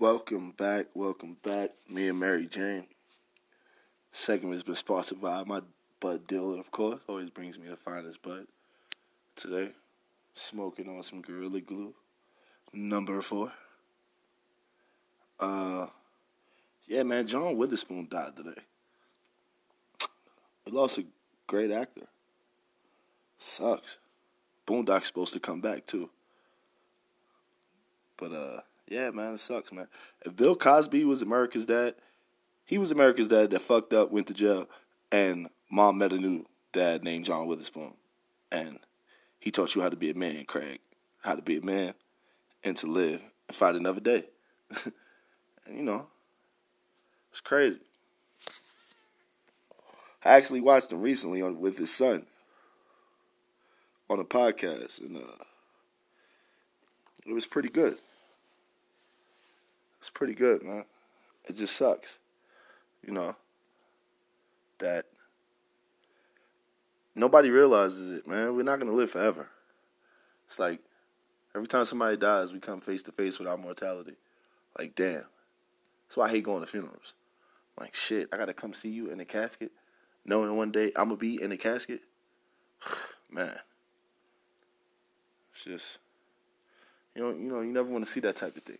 Welcome back, welcome back. Me and Mary Jane. Segment has been sponsored by my bud dealer, of course. Always brings me the finest bud. Today, smoking on some Gorilla Glue. Number four. Uh, yeah, man, John Witherspoon died today. We lost a great actor. Sucks. Boondocks supposed to come back too. But uh, yeah, man, it sucks, man. If Bill Cosby was America's dad, he was America's dad that fucked up, went to jail, and mom met a new dad named John Witherspoon, and he taught you how to be a man, Craig, how to be a man, and to live and fight another day. and you know, it's crazy. I actually watched him recently on with his son on a podcast, and uh, it was pretty good. Pretty good, man. It just sucks, you know, that nobody realizes it, man. We're not gonna live forever. It's like every time somebody dies, we come face to face with our mortality. Like, damn. That's why I hate going to funerals. Like, shit, I gotta come see you in a casket, knowing one day I'm gonna be in a casket. man, it's just you know, you know, you never want to see that type of thing.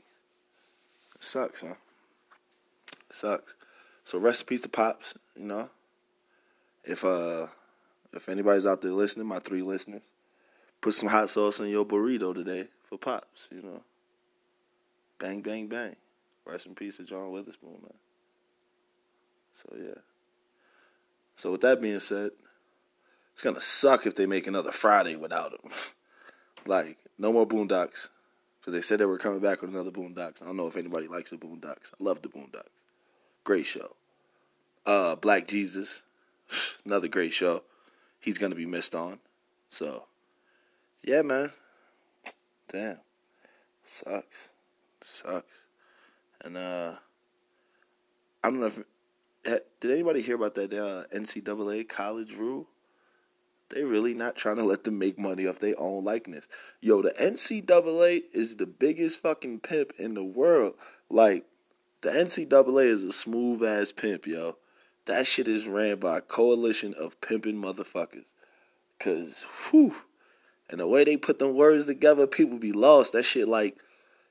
Sucks, man. Sucks. So peace to Pops, you know. If uh if anybody's out there listening, my three listeners, put some hot sauce in your burrito today for Pops, you know. Bang, bang, bang. Rest in peace to John Witherspoon, man. So yeah. So with that being said, it's gonna suck if they make another Friday without him. like, no more Boondocks because they said they were coming back with another Boondocks. I don't know if anybody likes the Boondocks. I love the Boondocks. Great show. Uh, Black Jesus, another great show. He's gonna be missed on. So, yeah, man. Damn, sucks, sucks. And uh, I don't know if did anybody hear about that uh, NCAA college rule? They really not trying to let them make money off their own likeness. Yo, the NCAA is the biggest fucking pimp in the world. Like, the NCAA is a smooth ass pimp, yo. That shit is ran by a coalition of pimping motherfuckers. Cause, whew, and the way they put them words together, people be lost. That shit like,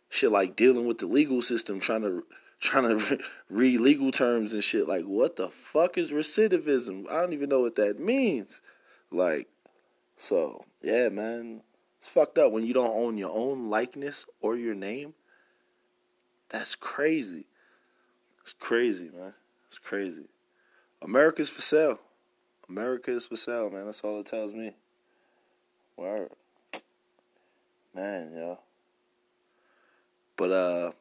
shit like dealing with the legal system, trying to trying to read legal terms and shit. Like, what the fuck is recidivism? I don't even know what that means. Like, so yeah, man, it's fucked up when you don't own your own likeness or your name. That's crazy. It's crazy, man. It's crazy. America's for sale. America is for sale, man. That's all it tells me. Word. Man, yo. But uh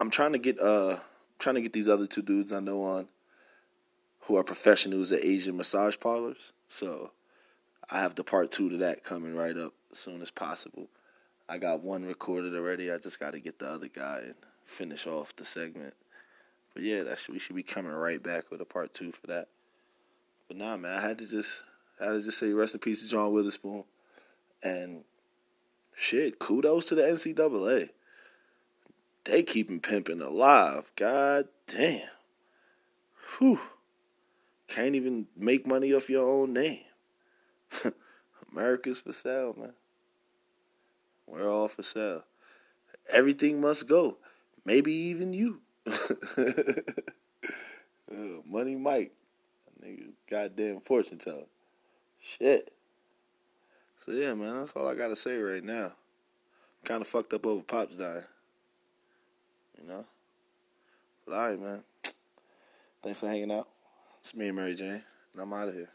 I'm trying to get uh trying to get these other two dudes I know on who are professionals at Asian massage parlors. So I have the part two to that coming right up as soon as possible. I got one recorded already. I just got to get the other guy and finish off the segment. But yeah, that should, we should be coming right back with a part two for that. But nah, man, I had to just I had to just say rest in peace to John Witherspoon, and shit, kudos to the NCAA. They keeping pimping alive. God damn. Whew. Can't even make money off your own name. America's for sale, man. We're all for sale. Everything must go. Maybe even you. Uh, Money Mike. Nigga's goddamn fortune teller. Shit. So yeah, man, that's all I gotta say right now. Kind of fucked up over Pops dying. You know? But alright, man. Thanks for hanging out. It's me and Mary Jane, and I'm out of here.